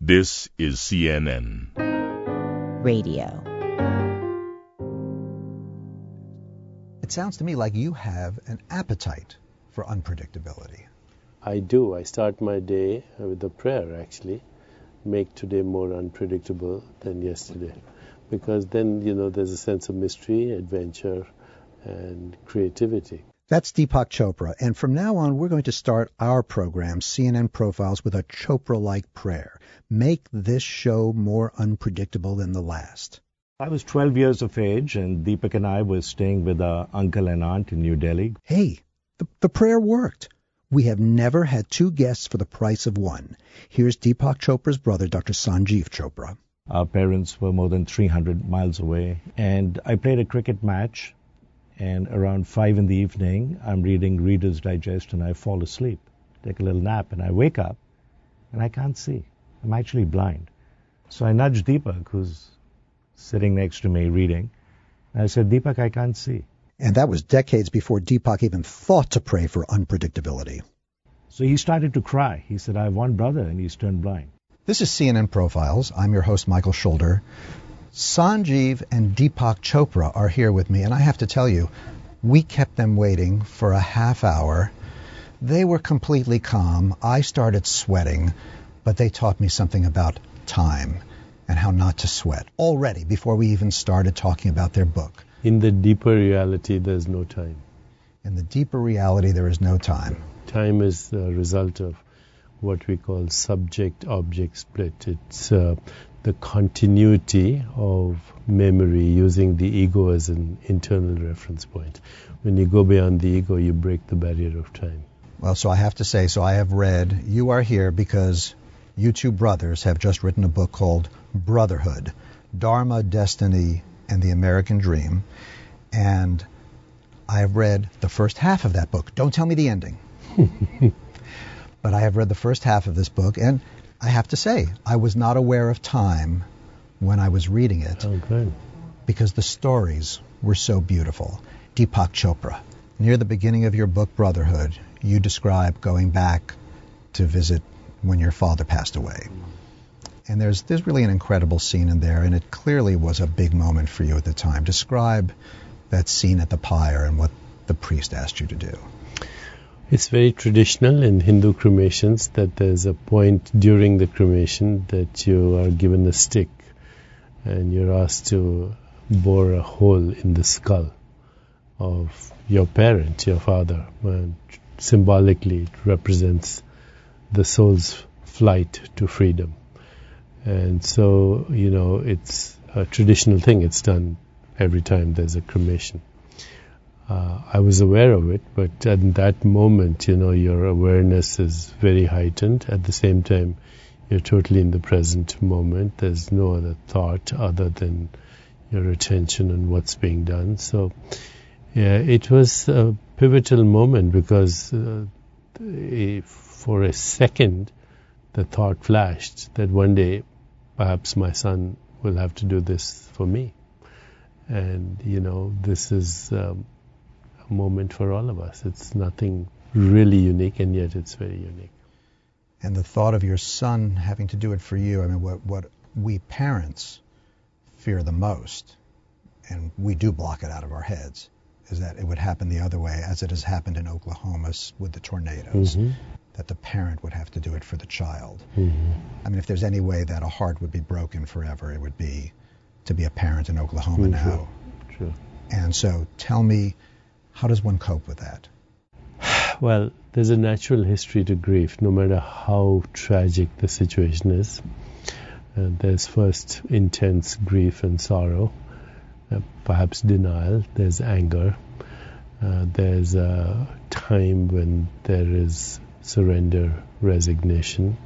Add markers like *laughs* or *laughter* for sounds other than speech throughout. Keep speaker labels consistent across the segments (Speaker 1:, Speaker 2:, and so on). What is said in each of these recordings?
Speaker 1: This is CNN.
Speaker 2: Radio.
Speaker 3: It sounds to me like you have an appetite for unpredictability.
Speaker 4: I do. I start my day with a prayer, actually. Make today more unpredictable than yesterday. Because then, you know, there's a sense of mystery, adventure, and creativity.
Speaker 3: That's Deepak Chopra, and from now on, we're going to start our program, CNN Profiles, with a Chopra like prayer. Make this show more unpredictable than the last.
Speaker 5: I was 12 years of age, and Deepak and I were staying with our uncle and aunt in New Delhi.
Speaker 3: Hey, the, the prayer worked. We have never had two guests for the price of one. Here's Deepak Chopra's brother, Dr. Sanjeev Chopra.
Speaker 5: Our parents were more than 300 miles away, and I played a cricket match. And around 5 in the evening, I'm reading Reader's Digest and I fall asleep, take a little nap, and I wake up and I can't see. I'm actually blind. So I nudge Deepak, who's sitting next to me reading. And I said, Deepak, I can't see.
Speaker 3: And that was decades before Deepak even thought to pray for unpredictability.
Speaker 5: So he started to cry. He said, I have one brother and he's turned blind.
Speaker 3: This is CNN Profiles. I'm your host, Michael Schulder. Sanjeev and Deepak Chopra are here with me, and I have to tell you, we kept them waiting for a half hour. They were completely calm. I started sweating, but they taught me something about time and how not to sweat already before we even started talking about their book.
Speaker 4: In the deeper reality, there's no time.
Speaker 3: In the deeper reality, there is no time.
Speaker 4: Time is the result of what we call subject object split. It's uh, the continuity of memory using the ego as an internal reference point. When you go beyond the ego, you break the barrier of time.
Speaker 3: Well, so I have to say, so I have read, you are here because you two brothers have just written a book called Brotherhood Dharma, Destiny, and the American Dream. And I have read the first half of that book. Don't tell me the ending. *laughs* but I have read the first half of this book, and I have to say, I was not aware of time when I was reading it oh,
Speaker 4: Okay.
Speaker 3: because the stories were so beautiful. Deepak Chopra, near the beginning of your book, Brotherhood, you describe going back to visit when your father passed away. And there's, there's really an incredible scene in there, and it clearly was a big moment for you at the time. Describe that scene at the pyre and what the priest asked you to do.
Speaker 4: It's very traditional in Hindu cremations that there's a point during the cremation that you are given a stick and you're asked to bore a hole in the skull of your parent, your father. And symbolically, it represents the soul's flight to freedom. And so, you know, it's a traditional thing. It's done every time there's a cremation. Uh, I was aware of it, but at that moment, you know, your awareness is very heightened. At the same time, you're totally in the present moment. There's no other thought other than your attention on what's being done. So, yeah, it was a pivotal moment because uh, for a second, the thought flashed that one day, perhaps my son will have to do this for me. And, you know, this is um, moment for all of us. It's nothing really unique, and yet it's very unique.
Speaker 3: And the thought of your son having to do it for you, I mean, what, what we parents fear the most, and we do block it out of our heads, is that it would happen the other way, as it has happened in Oklahoma with the tornadoes,
Speaker 4: Mhm.
Speaker 3: that the parent would have to do it for the child.
Speaker 4: Mhm.
Speaker 3: I mean, if there's any way that a heart would be broken forever, it would be to be a parent in Oklahoma
Speaker 4: Mhm.
Speaker 3: now.
Speaker 4: True.
Speaker 3: And so tell me, how does one cope with that? *sighs*
Speaker 4: Well, there's a natural history to grief, no matter how tragic the situation is. Uh, there's first intense grief and sorrow, uh, perhaps denial, there's anger, uh, there's a time when there is surrender, resignation,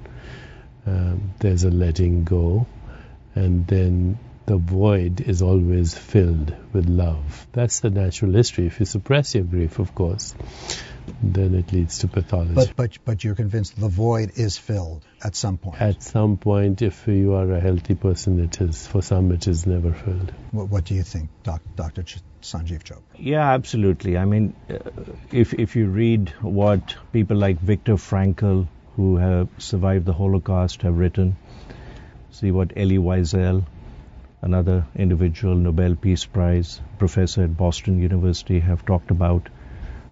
Speaker 4: um, there's a letting go, and then the void is always filled with love. That's the natural history. If you suppress your grief, of course, then it leads to pathology.
Speaker 3: But, but, but you're convinced the void is filled at some point.
Speaker 4: At some point, if you are a healthy person, it is. For some, it is never filled.
Speaker 3: What, what do you think, doc, Dr. Ch- Sanjeev Chopra?
Speaker 5: Yeah, absolutely. I mean, uh, if if you read what people like Viktor Frankl, who have survived the Holocaust, have written, see what Elie Wiesel, another individual Nobel Peace Prize professor at Boston University, have talked about.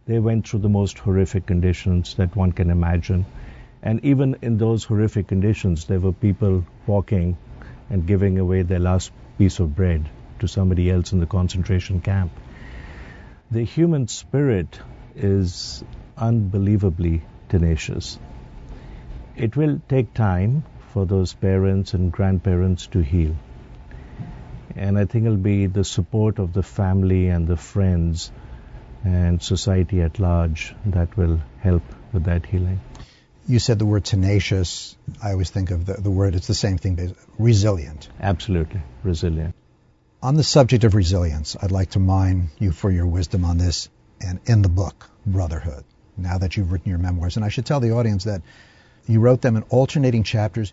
Speaker 5: They went through the most horrific conditions that one can imagine. And even in those horrific conditions, there were people walking and giving away their last piece of bread to somebody else in the concentration camp. The human spirit is unbelievably tenacious. It will take time for those parents and grandparents to heal. And I think it'll be the support of the family and the friends and society at large that will help with that healing.
Speaker 3: You said the word tenacious. I always think of the, the word, it's the same thing, resilient.
Speaker 5: Absolutely, resilient.
Speaker 3: On the subject of resilience, I'd like to mine you for your wisdom on this and in the book, Brotherhood, now that you've written your memoirs. And I should tell the audience that you wrote them in alternating chapters.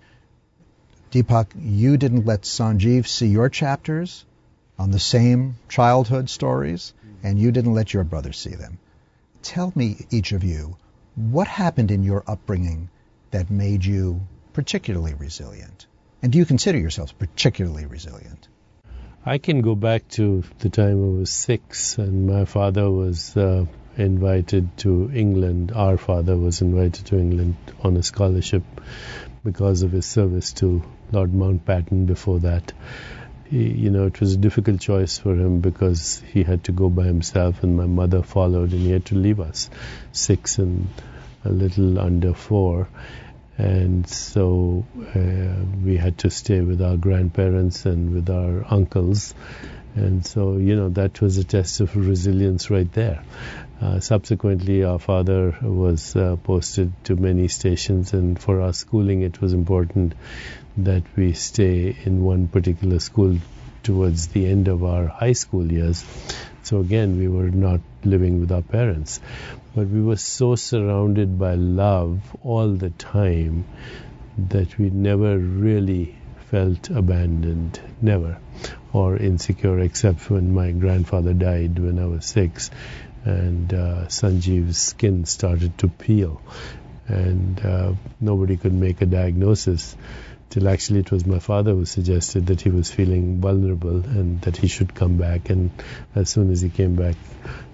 Speaker 3: Deepak, you didn't let Sanjeev see your chapters on the same childhood stories, and you didn't let your brother see them. Tell me, each of you, what happened in your upbringing that made you particularly resilient? And do you consider yourselves particularly resilient?
Speaker 4: I can go back to the time I was six, and my father was uh, invited to England. Our father was invited to England on a scholarship because of his service to Lord Mountbatten before that. He, you know, it was a difficult choice for him because he had to go by himself, and my mother followed, and he had to leave us, six and a little under four. And so uh, we had to stay with our grandparents and with our uncles. And so, you know, that was a test of resilience right there. Uh, subsequently, our father was uh, posted to many stations, and for our schooling, it was important that we stay in one particular school towards the end of our high school years. So again, we were not living with our parents, but we were so surrounded by love all the time that we never really felt abandoned, never, or insecure, except when my grandfather died when I was six and uh, Sanjeev's skin started to peel, and uh, nobody could make a diagnosis. Till actually, it was my father who suggested that he was feeling vulnerable and that he should come back. And as soon as he came back,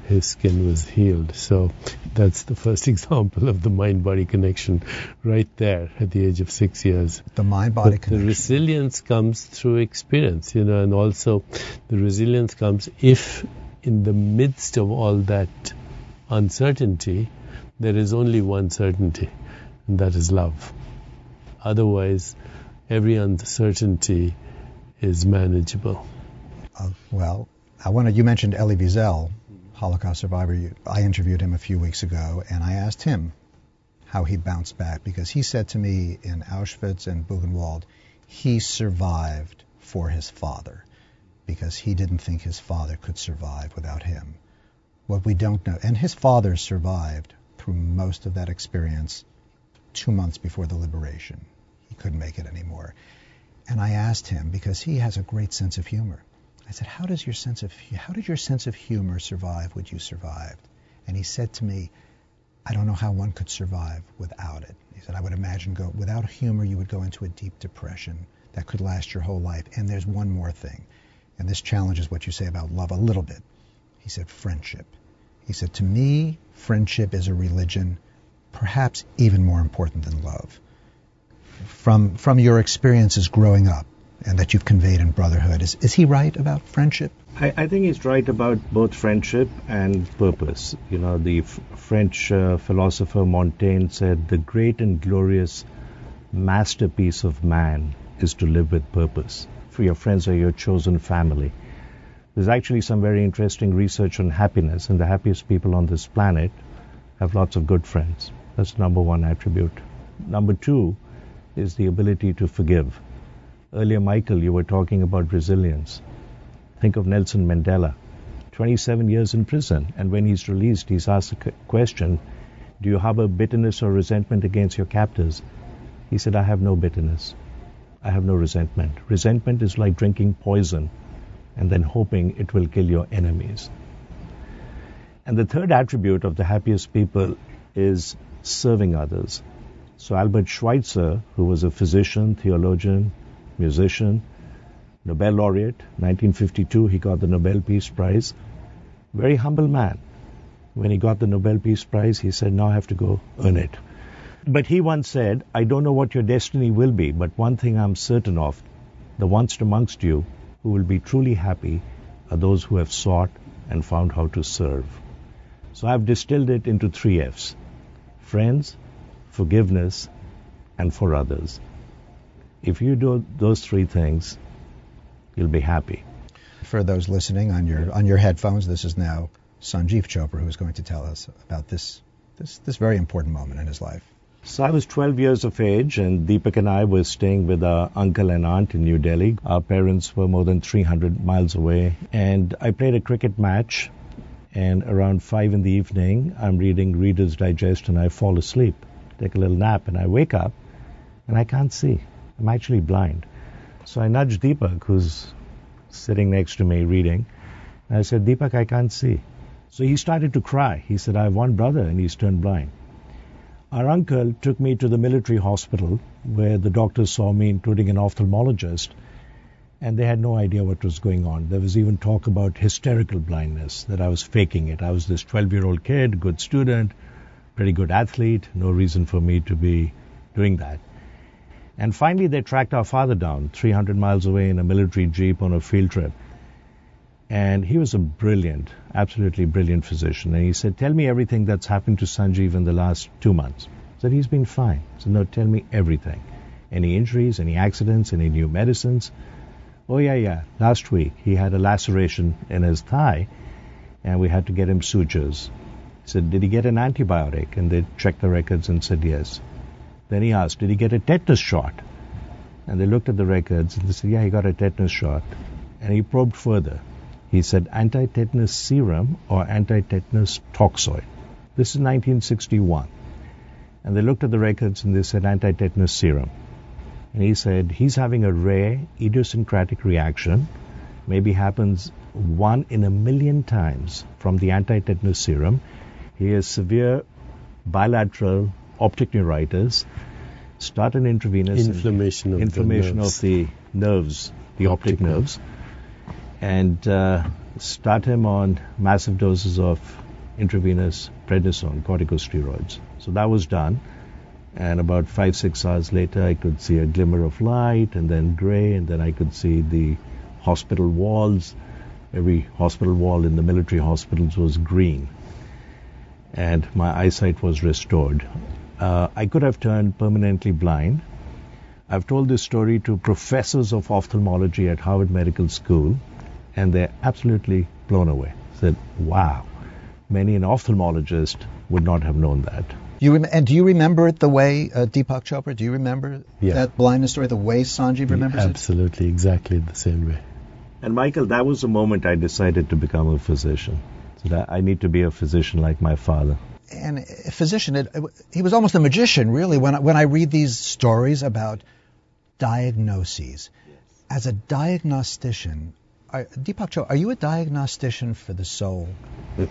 Speaker 4: his skin was healed. So that's the first *laughs* example of the mind body connection right there at the age of six years.
Speaker 3: The mind body connection.
Speaker 4: The resilience comes through experience, you know, and also the resilience comes if in the midst of all that uncertainty, there is only one certainty, and that is love. Otherwise, every uncertainty is manageable.
Speaker 3: Uh, well, I wanted, you mentioned Elie Wiesel, Holocaust survivor. I interviewed him a few weeks ago, and I asked him how he bounced back because he said to me in Auschwitz and Buchenwald, he survived for his father because he didn't think his father could survive without him. What we don't know, and his father survived through most of that experience two months before the liberation. Couldn't make it anymore. And I asked him because he has a great sense of humor. I said, "How does your sense of how did your sense of humor survive what you survived?" And he said to me, "I don't know how one could survive without it." He said, "I would imagine go without humor you would go into a deep depression that could last your whole life. And there's one more thing and this challenges what you say about love a little bit. He said, friendship. He said, to me, friendship is a religion perhaps even more important than love. From, from your experiences growing up and that you've conveyed in Brotherhood, is, is he right about friendship?
Speaker 5: I, I think he's right about both friendship and purpose. You know, the f- French uh, philosopher Montaigne said, the great and glorious masterpiece of man is to live with purpose for your friends or your chosen family. There's actually some very interesting research on happiness, and the happiest people on this planet have lots of good friends. That's number one attribute. Number two is the ability to forgive. Earlier, Michael, you were talking about resilience. Think of Nelson Mandela, 27 years in prison, and when he's released, he's asked a question Do you harbor bitterness or resentment against your captors? He said, I have no bitterness. I have no resentment. Resentment is like drinking poison and then hoping it will kill your enemies. And the third attribute of the happiest people is serving others. So Albert Schweitzer, who was a physician, theologian, musician, Nobel laureate. 1952, he got the Nobel Peace Prize. Very humble man. When he got the Nobel Peace Prize, he said, Now I have to go earn it. But he once said, I don't know what your destiny will be, but one thing I'm certain of the ones amongst you who will be truly happy are those who have sought and found how to serve. So I've distilled it into three F's friends, forgiveness, and for others. If you do those three things, you'll be happy.
Speaker 3: For those listening on your on your headphones, this is now Sanjeev Chopra who is going to tell us about this this this very important moment in his life.
Speaker 5: So I was 12 years of age, and Deepak and I were staying with our uncle and aunt in New Delhi. Our parents were more than 300 miles away, and I played a cricket match. And around five in the evening, I'm reading Reader's Digest, and I fall asleep, take a little nap, and I wake up, and I can't see. I'm actually blind. So I nudge Deepak, who's sitting next to me reading, and I said, Deepak, I can't see. So he started to cry. He said, I have one brother, and he's turned blind. Our uncle took me to the military hospital where the doctors saw me, including an ophthalmologist, and they had no idea what was going on. There was even talk about hysterical blindness, that I was faking it. I was this 12 year old kid, good student, pretty good athlete, no reason for me to be doing that. And finally, they tracked our father down 300 miles away in a military jeep on a field trip. And he was a brilliant, absolutely brilliant physician. And he said, Tell me everything that's happened to Sanjeev in the last two months. I said, He's been fine. Said, no, tell me everything. Any injuries, any accidents, any new medicines? Oh, yeah, yeah. Last week, he had a laceration in his thigh, and we had to get him sutures. Said, Did he get an antibiotic? And they checked the records and said, Yes. Then he asked, Did he get a tetanus shot? And they looked at the records and they said, Yeah, he got a tetanus shot. And he probed further. He said anti-tetanus serum or anti-tetanus toxoid. This is 1961. And they looked at the records and they said anti-tetanus serum. And he said he's having a rare idiosyncratic reaction, maybe happens one in a million times from the anti-tetanus serum. He has severe bilateral optic neuritis, start an intravenous
Speaker 4: inflammation of
Speaker 5: inflammation
Speaker 4: the nerves.
Speaker 5: of the nerves, the optic,
Speaker 4: Optic nerves.
Speaker 5: nerves and uh, start him on massive doses of intravenous prednisone, corticosteroids. So that was done. And about five, six hours later, I could see a glimmer of light and then gray, and then I could see the hospital walls. Every hospital wall in the military hospitals was green. And my eyesight was restored. Uh, I could have turned permanently blind. I've told this story to professors of ophthalmology at Harvard Medical School, and they're absolutely blown away. Said, wow, many an ophthalmologist would not have known that.
Speaker 3: You rem- and do you remember it the way uh, Deepak Chopra? Do you remember
Speaker 4: Yeah.
Speaker 3: that blindness story the way Sanjeev remembers it?
Speaker 4: Absolutely, exactly the same way.
Speaker 5: And Michael, that was the moment I decided to become a physician. So that I need to be a physician like my father.
Speaker 3: And a physician, it, he was almost a magician, really. When I, when I read these stories about diagnoses, as a diagnostician, are, Deepak Chopra, are you a diagnostician for the soul? *laughs*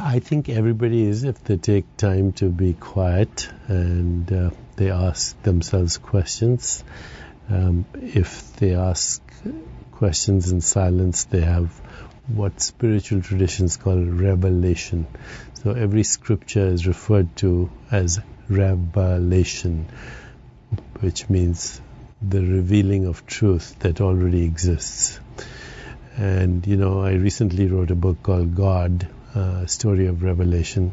Speaker 4: I think everybody is if they take time to be quiet and uh, they ask themselves questions. Um, if they ask questions in silence, they have what spiritual traditions call revelation. So every scripture is referred to as revelation, which means the revealing of truth that already exists. And you know, I recently wrote a book called God, uh, Story of Revelation,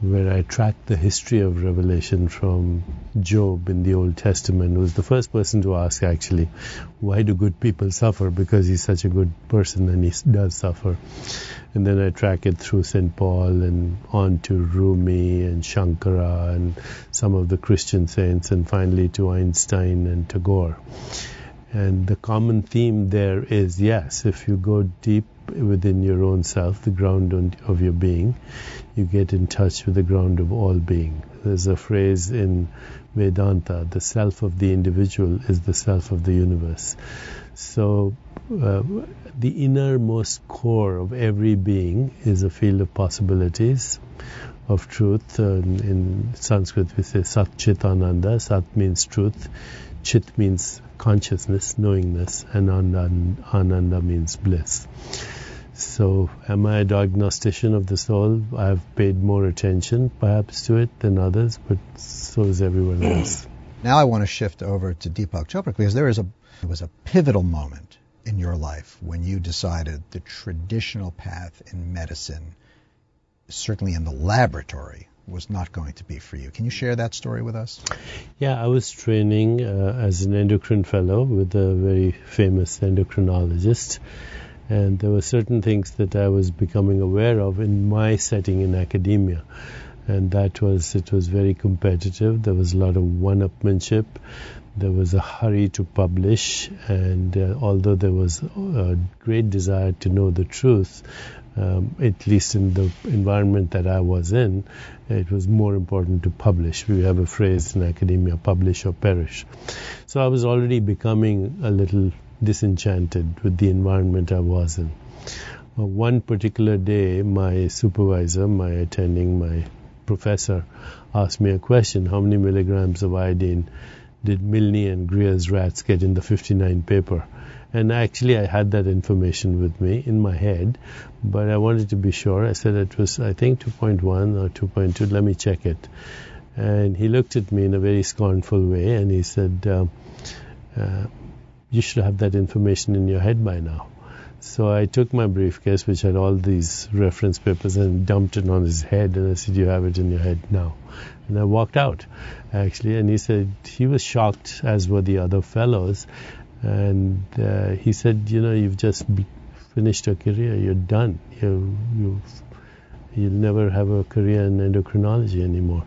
Speaker 4: where I tracked the history of revelation from Job in the Old Testament, who was the first person to ask actually, why do good people suffer? Because he's such a good person and he does suffer. And then I track it through St. Paul and on to Rumi and Shankara and some of the Christian saints and finally to Einstein and Tagore. And the common theme there is yes, if you go deep within your own self, the ground of your being, you get in touch with the ground of all being. There's a phrase in Vedanta the self of the individual is the self of the universe. So, uh, the innermost core of every being is a field of possibilities, of truth. Uh, in Sanskrit, we say Sat Chit Ananda. Sat means truth. Chit means consciousness, knowingness, and Ananda, Ananda means bliss. So, am I a diagnostician of the soul? I've paid more attention, perhaps, to it than others, but so is everyone else. *clears throat*
Speaker 3: Now I want to shift over to Deepak Chopra because there is a there was a pivotal moment in your life when you decided the traditional path in medicine, certainly in the laboratory, was not going to be for you. Can you share that story with us?
Speaker 4: Yeah, I was training uh, as an endocrine fellow with a very famous endocrinologist, and there were certain things that I was becoming aware of in my setting in academia. And that was, it was very competitive. There was a lot of one-upmanship. There was a hurry to publish, and uh, although there was a great desire to know the truth, um, at least in the environment that I was in, it was more important to publish. We have a phrase in academia, publish or perish. So I was already becoming a little disenchanted with the environment I was in. Uh, one particular day, my supervisor, my attending, my professor asked me a question how many milligrams of iodine did Milne and Greer's rats get in the 59 paper? And actually, I had that information with me in my head, but I wanted to be sure. I said it was, I think, 2.1 or 2.2. Let me check it. And he looked at me in a very scornful way and he said, uh, uh, You should have that information in your head by now. So I took my briefcase, which had all these reference papers, and dumped it on his head. And I said, "You have it in your head now." And I walked out, actually. And he said he was shocked, as were the other fellows. And uh, he said, "You know, you've just finished your career. You're done. You, you, you'll never have a career in endocrinology anymore."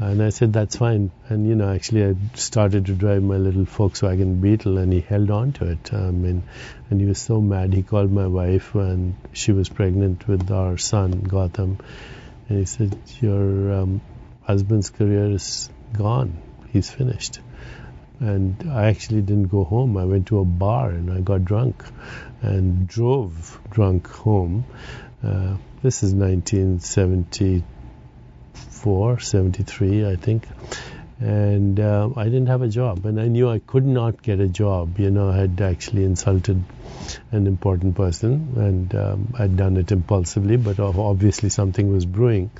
Speaker 4: And I said, that's fine. And, you know, actually I started to drive my little Volkswagen Beetle and he held on to it. I mean, and he was so mad. He called my wife and she was pregnant with our son, Gotham. And he said, your um, husband's career is gone. He's finished. And I actually didn't go home. I went to a bar and I got drunk and drove drunk home. Uh, this is 1970 74, 73, I think. And uh, I didn't have a job, and I knew I could not get a job. You know, I had actually insulted an important person, and um, I'd done it impulsively, but obviously something was brewing.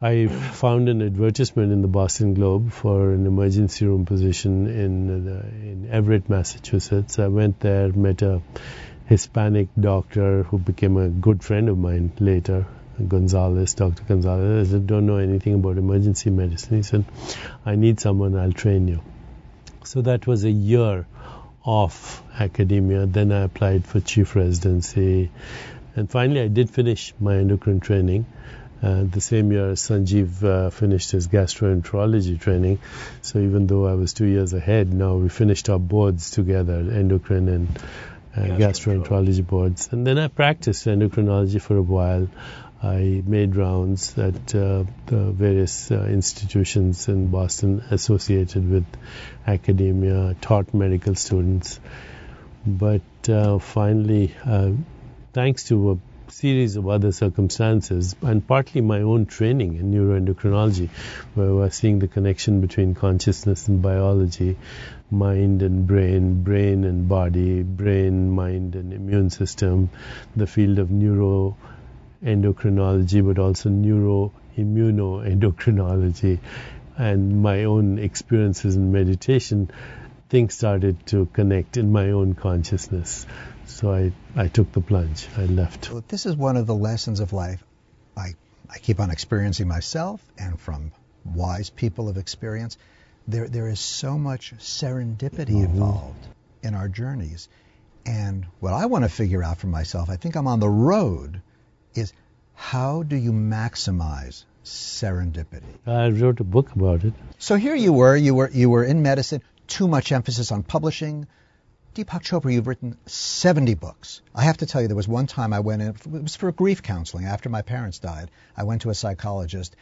Speaker 4: I found an advertisement in the Boston Globe for an emergency room position in, the, in Everett, Massachusetts. I went there, met a Hispanic doctor who became a good friend of mine later, Gonzalez, Dr. Gonzalez. I said, don't know anything about emergency medicine. He said, I need someone, I'll train you. So that was a year of academia. Then I applied for chief residency. And finally, I did finish my endocrine training. Uh, the same year, Sanjeev uh, finished his gastroenterology training. So even though I was two years ahead, now we finished our boards together, endocrine and uh, gastroenterology boards. And then I practiced endocrinology for a while. I made rounds at uh, the various uh, institutions in Boston associated with academia, taught medical students. But uh, finally, uh, thanks to a series of other circumstances and partly my own training in neuroendocrinology, where was seeing the connection between consciousness and biology, mind and brain, brain and body, brain, mind and immune system, the field of neuro endocrinology, but also neuroimmunoendocrinology, and my own experiences in meditation, things started to connect in my own consciousness. So I, I took the plunge. I left.
Speaker 3: Well, this is one of the lessons of life I, I keep on experiencing myself and from wise people of experience. There, there is so much serendipity mm-hmm. involved in our journeys. And what I want to figure out for myself, I think I'm on the road is how do you maximize serendipity?
Speaker 4: I wrote a book about it.
Speaker 3: So here you were, you were you were in medicine, too much emphasis on publishing. Deepak Chopra, you've written 70 books. I have to tell you, there was one time I went in, it was for grief counseling after my parents died. I went to a psychologist,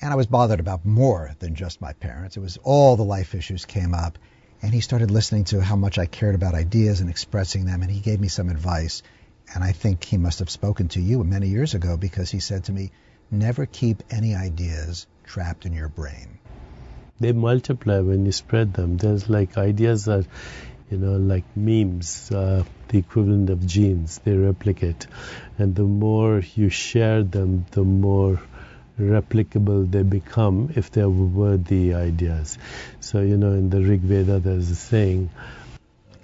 Speaker 3: and I was bothered about more than just my parents. It was all the life issues came up, and he started listening to how much I cared about ideas and expressing them, and he gave me some advice. And I think he must have spoken to you many years ago because he said to me, never keep any ideas trapped in your brain.
Speaker 4: they multiply when you spread them. There's like ideas that, you know, like memes, uh, the equivalent of genes, they replicate. And the more you share them, the more replicable they become if they're worthy ideas. So, you know, in the Rig Veda, there's a saying.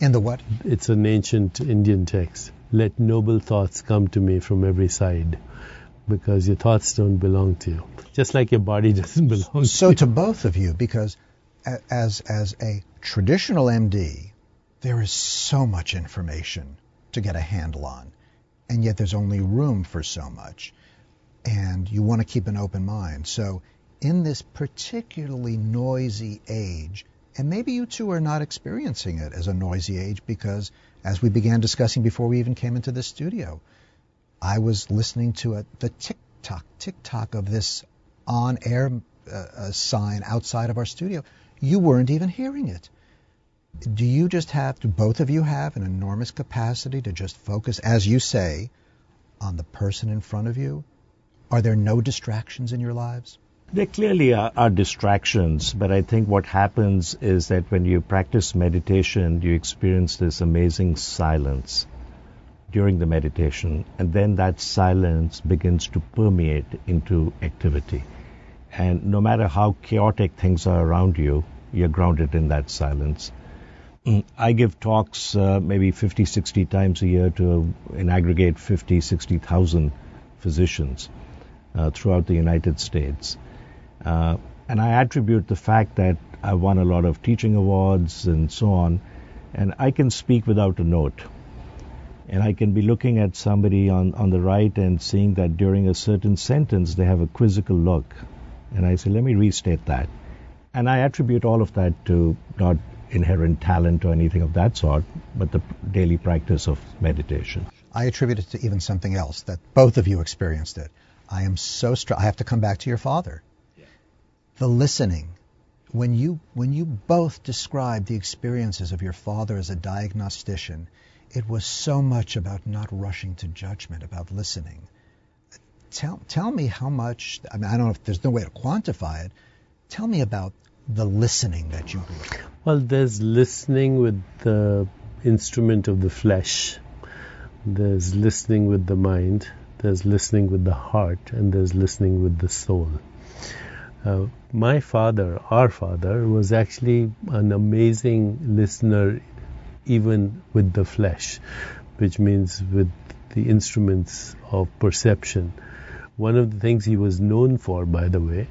Speaker 3: In the what?
Speaker 4: It's an ancient Indian text. Let noble thoughts come to me from every side because your thoughts don't belong to you. Just like your body *laughs* doesn't belong
Speaker 3: So
Speaker 4: to
Speaker 3: to both of you, because as as a traditional MD, there is so much information to get a handle on, and yet there's only room for so much, and you want to keep an open mind. So in this particularly noisy age, and maybe you two are not experiencing it as a noisy age because, as we began discussing before we even came into the studio, I was listening to a, the tick tock, tick tock of this on air uh, uh, sign outside of our studio. You weren't even hearing it. Do you just have, do both of you have an enormous capacity to just focus, as you say, on the person in front of you? Are there no distractions in your lives?
Speaker 5: There clearly are, are distractions, but I think what happens is that when you practice meditation, you experience this amazing silence during the meditation, and then that silence begins to permeate into activity. And no matter how chaotic things are around you, you're grounded in that silence. Mm, I give talks uh, maybe 50, 60 times a year to, in aggregate, 50, 60,000 physicians uh, throughout the United States. Uh, and I attribute the fact that I won a lot of teaching awards and so on, and I can speak without a note. And I can be looking at somebody on, on the right and seeing that during a certain sentence they have a quizzical look. And I say, let me restate that. And I attribute all of that to not inherent talent or anything of that sort, but the daily practice of meditation.
Speaker 3: I attribute it to even something else that both of you experienced it. I am so str- I have to come back to your father. The listening. When you when you both described the experiences of your father as a diagnostician, it was so much about not rushing to judgment, about listening. Tell tell me how much. I mean, I don't know if there's no way to quantify it. Tell me about the listening that you do.
Speaker 4: Well, there's listening with the instrument of the flesh, there's listening with the mind, there's listening with the heart, and there's listening with the soul. Uh, my father, our father, was actually an amazing listener, even with the flesh, which means with the instruments of perception. One of the things he was known for, by the way,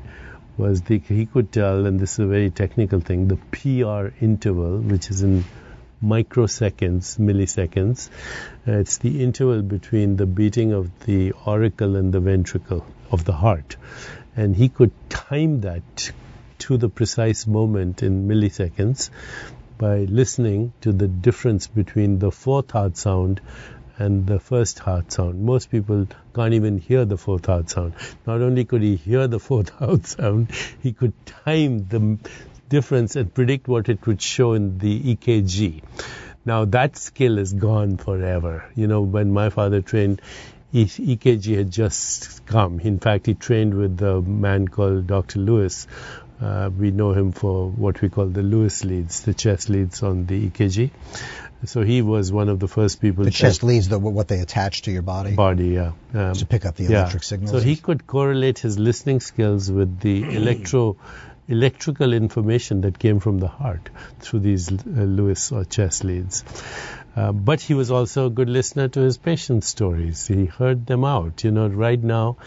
Speaker 4: was the, he could tell, and this is a very technical thing, the PR interval, which is in microseconds, milliseconds. Uh, it's the interval between the beating of the auricle and the ventricle of the heart. And he could time that to the precise moment in milliseconds by listening to the difference between the fourth heart sound and the first heart sound. Most people can't even hear the fourth heart sound. Not only could he hear the fourth *laughs* heart sound, he could time the difference and predict what it would show in the EKG. Now that skill is gone forever. You know, when my father trained, EKG had just come. In fact, he trained with a man called Dr. Lewis. Uh, we know him for what we call the Lewis leads, the chest leads on the EKG. So he was one of the first people.
Speaker 3: The chest leads, the, what they attach to your body.
Speaker 4: Body, yeah.
Speaker 3: Um, to pick up the
Speaker 4: yeah.
Speaker 3: electric signals.
Speaker 4: So he could correlate his listening skills with the *clears throat* electro electrical information that came from the heart through these uh, Lewis or chest leads. Uh, but he was also a good listener to his patients' stories. He heard them out. You know, right now,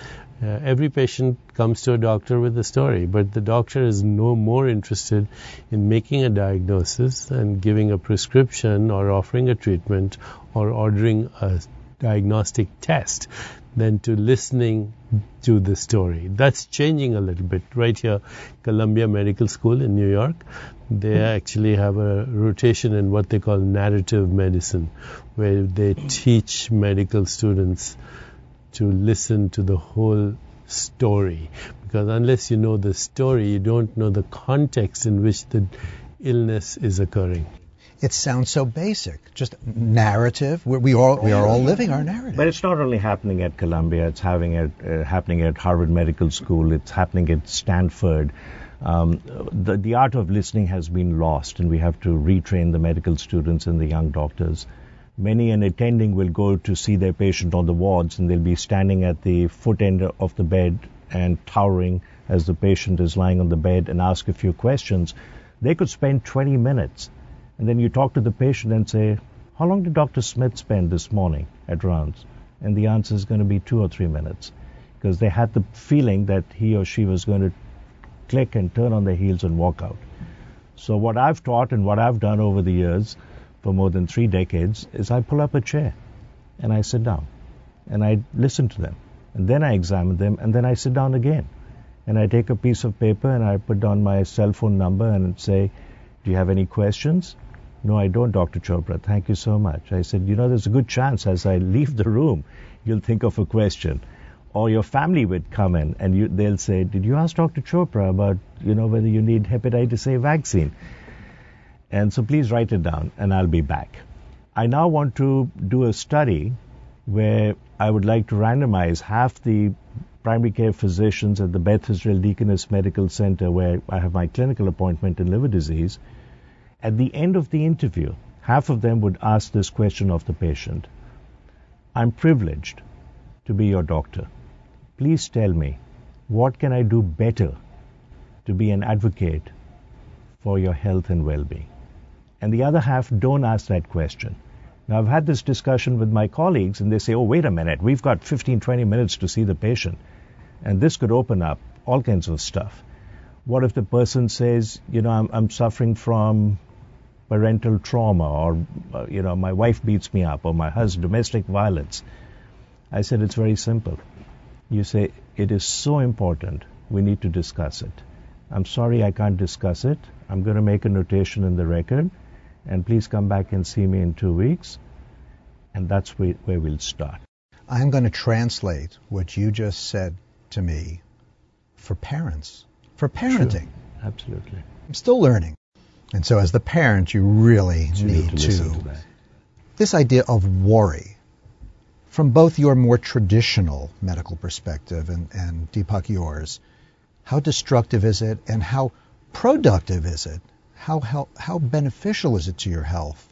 Speaker 4: uh, every patient comes to a doctor with a story, but the doctor is no more interested in making a diagnosis and giving a prescription or offering a treatment or ordering a diagnostic test than to listening to the story. That's changing a little bit. Right here, Columbia Medical School in New York, they hmm. actually have a rotation in what they call narrative medicine, where they teach medical students to listen to the whole story. Because unless you know the story, you don't know the context in which the illness is occurring.
Speaker 3: It sounds so basic, just narrative. We're, we all we are all living our narrative.
Speaker 5: But it's not only happening at Columbia; it's having it uh, happening at Harvard Medical School. It's happening at Stanford. Um, the, the art of listening has been lost, and we have to retrain the medical students and the young doctors. Many an attending will go to see their patient on the wards, and they'll be standing at the foot end of the bed and towering as the patient is lying on the bed and ask a few questions. They could spend 20 minutes, and then you talk to the patient and say, How long did Dr. Smith spend this morning at rounds? And the answer is going to be two or three minutes because they had the feeling that he or she was going to click and turn on their heels and walk out. So, what I've taught and what I've done over the years for more than three decades is I pull up a chair and I sit down and I listen to them and then I examine them and then I sit down again and I take a piece of paper and I put down my cell phone number and say, Do you have any questions? No, I don't, Dr. Chopra. Thank you so much. I said, You know, there's a good chance as I leave the room, you'll think of a question or your family would come in and you, they'll say, "Did you ask Dr. Chopra about you know whether you need hepatitis A vaccine?" And so please write it down, and I'll be back. I now want to do a study where I would like to randomize half the primary care physicians at the Beth Israel Deaconess Medical Center, where I have my clinical appointment in liver disease. At the end of the interview, half of them would ask this question of the patient I'm privileged to be your doctor. Please tell me, what can I do better to be an advocate for your health and well being? And the other half don't ask that question. Now, I've had this discussion with my colleagues, and they say, oh, wait a minute, we've got 15, 20 minutes to see the patient. And this could open up all kinds of stuff. What if the person says, you know, I'm, I'm suffering from parental trauma, or, uh, you know, my wife beats me up, or my husband, domestic violence? I said, it's very simple you say, It is so important, we need to discuss it. I'm sorry I can't discuss it. I'm going to make a notation in the record, and please come back and see me in two weeks. And that's where, where we'll start.
Speaker 3: I'm going to translate what you just said to me for parents, for parenting.
Speaker 5: Sure. Absolutely.
Speaker 3: I'm still learning. And so, as the parent, you really
Speaker 5: you
Speaker 3: need,
Speaker 5: need to.
Speaker 3: to this idea of worry from both your more traditional medical perspective and, and Deepak yours, how destructive is it and how productive is it? How, how, how beneficial is it to your health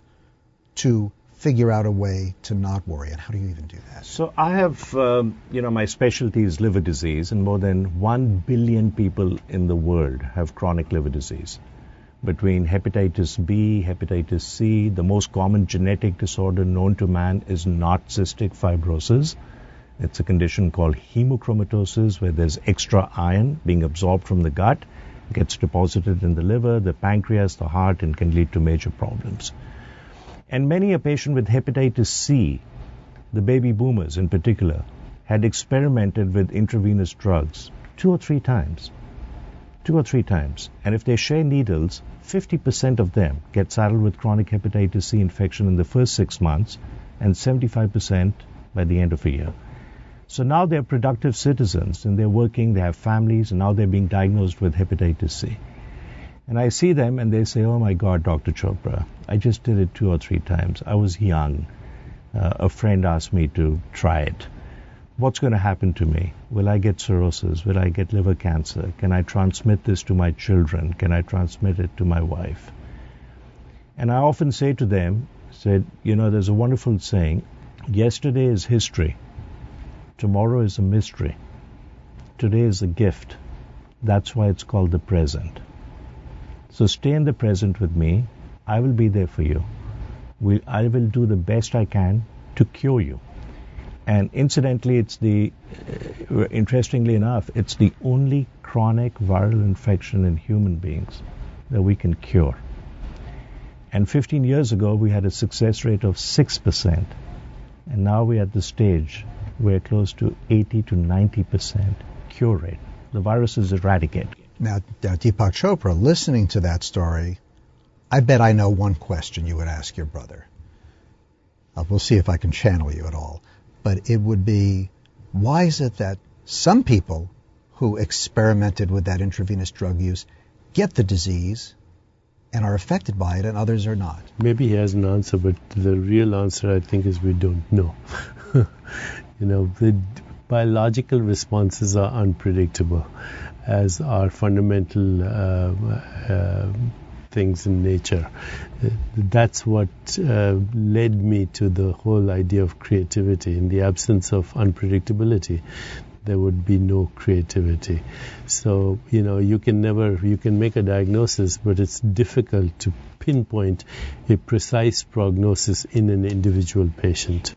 Speaker 3: to figure out a way to not worry? And how do you even do that?
Speaker 5: So I have, um, you know, my specialty is liver disease, and more than 1 billion people in the world have chronic liver disease between hepatitis B, hepatitis C. The most common genetic disorder known to man is not cystic fibrosis. It's a condition called hemochromatosis where there's extra iron being absorbed from the gut, gets deposited in the liver, the pancreas, the heart, and can lead to major problems. And many a patient with hepatitis C, the baby boomers in particular, had experimented with intravenous drugs two or three times two or three times. And if they share needles, 50% of them get saddled with chronic hepatitis C infection in the first six months and 75% by the end of a year. So now they're productive citizens and they're working, they have families, and now they're being diagnosed with hepatitis C. And I see them and they say, Oh my God, Dr. Chopra, I just did it two or three times. I was young. Uh, a friend asked me to try it what's going to happen to me? Will I get cirrhosis? Will I get liver cancer? Can I transmit this to my children? Can I transmit it to my wife? And I often say to them, said, you know, there's a wonderful saying, yesterday is history, tomorrow is a mystery, today is a gift. That's why it's called the present. So stay in the present with me. I will be there for you. I will do the best I can to cure you. And incidentally, it's the, uh, interestingly enough, it's the only chronic viral infection in human beings that we can cure. And 15 years ago, we had a success rate of 6%. And now we're at the stage where close to 80 to 90% cure rate. The virus is eradicated.
Speaker 3: Now, now, Deepak Chopra, listening to that story, I bet I know one question you would ask your brother. Uh, we'll see if I can channel you at all but it would be why is it that some people who experimented with that intravenous drug use get the disease and are affected by it and others are not?
Speaker 4: Maybe he has an answer, but the real answer I think is we don't know. *laughs* you know, the biological responses are unpredictable. as our fundamental uh, uh, things in nature. Uh, That's what uh, led me to the whole idea of creativity. In the absence of unpredictability, there would be no creativity. So, you know, you can never, you can make a diagnosis, but it's difficult to pinpoint a precise prognosis in an individual patient.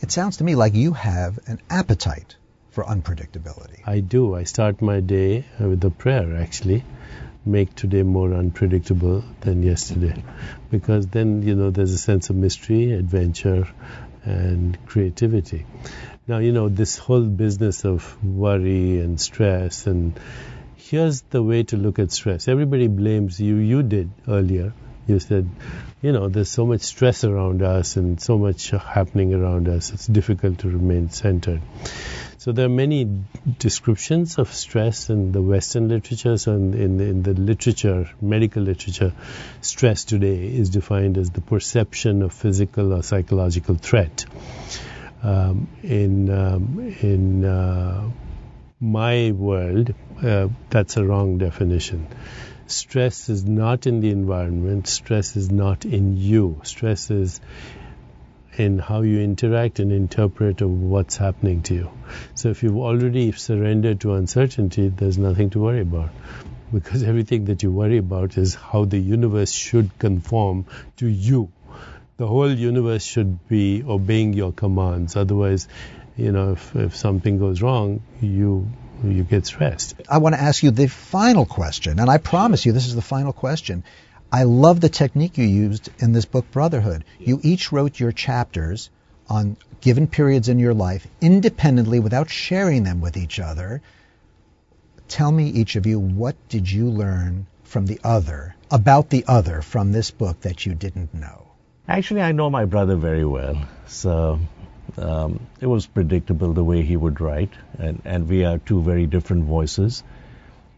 Speaker 3: It sounds to me like you have an appetite for unpredictability.
Speaker 4: I do. I start my day uh, with a prayer, actually. Make today more unpredictable than yesterday. Because then, you know, there's a sense of mystery, adventure, and creativity. Now, you know, this whole business of worry and stress, and here's the way to look at stress. Everybody blames you. You did earlier. You said, you know, there's so much stress around us and so much happening around us. It's difficult to remain centered. So there are many descriptions of stress in the Western literature. So in, in, in the literature, medical literature, stress today is defined as the perception of physical or psychological threat. Um, in um, in uh, my world, uh, that's a wrong definition. Stress is not in the environment. Stress is not in you. Stress is in how you interact and interpret of what's happening to you. So if you've already surrendered to uncertainty, there's nothing to worry about. Because everything that you worry about is how the universe should conform to you. The whole universe should be obeying your commands. Otherwise, you know, if, if something goes wrong, you you get stressed.
Speaker 3: I want to ask you the final question, and I promise you this is the final question. I love the technique you used in this book, Brotherhood. You each wrote your chapters on given periods in your life independently without sharing them with each other. Tell me, each of you, what did you learn from the other, about the other from this book that you didn't know?
Speaker 5: Actually, I know my brother very well, so um, it was predictable the way he would write, and, and we are two very different voices.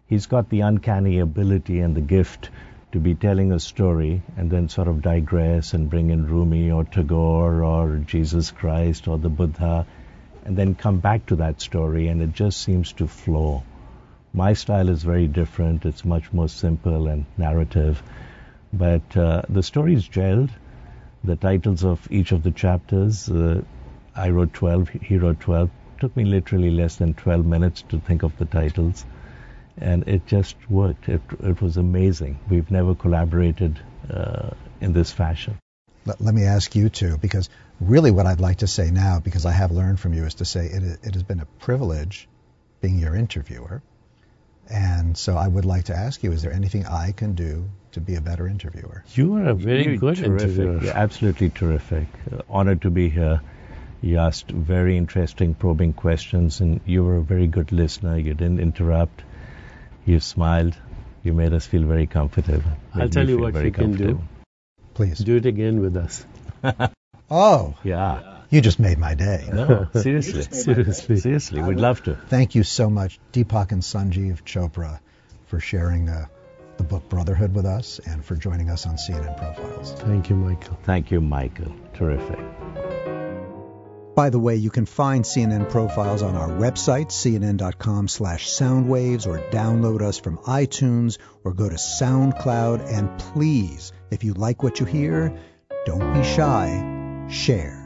Speaker 5: He's got the uncanny ability and the gift to be telling a story and then sort of digress and bring in Rumi or Tagore or Jesus Christ or the Buddha and then come back to that story and it just seems to flow. My style is very different. It's much more simple and narrative. But uh, the stories gelled. The titles of each of the chapters, uh, I wrote 12, he wrote 12. it took me literally less than 12 minutes to think of the titles and it just worked. It, it was amazing. We've never collaborated uh, in this fashion.
Speaker 3: Let, let, me ask you too, because really what I'd like to say now, because I have learned from you, is to say it, it has been a privilege being your interviewer. And so I would like to ask you, is there anything I can do to be a better interviewer?
Speaker 4: You are a very
Speaker 5: You're
Speaker 4: good
Speaker 5: terrific.
Speaker 4: interviewer.
Speaker 5: You're absolutely terrific. Uh, honored to be here. You asked very interesting, probing questions, and you were a very good listener. You didn't interrupt. You smiled. You made us feel very comfortable.
Speaker 4: I'll tell you
Speaker 5: feel
Speaker 4: what
Speaker 5: very
Speaker 4: you can do.
Speaker 5: comfortable.
Speaker 3: Please.
Speaker 4: Do it again with us. *laughs*
Speaker 3: Oh,
Speaker 5: Yeah.
Speaker 3: you just made my day.
Speaker 5: No, *laughs* seriously.
Speaker 4: Seriously.
Speaker 5: Seriously, we'd love to.
Speaker 3: Thank you so much, Deepak and Sanjeev Chopra, for sharing uh, the book Brotherhood with us and for joining us on CNN Profiles.
Speaker 4: Thank you, Michael.
Speaker 5: Thank you, Michael. Terrific.
Speaker 3: By the way, you can find CNN Profiles on our website, cnn.com slash soundwaves, or download us from iTunes, or go to SoundCloud. And please, if you like what you hear, don't be shy. Share.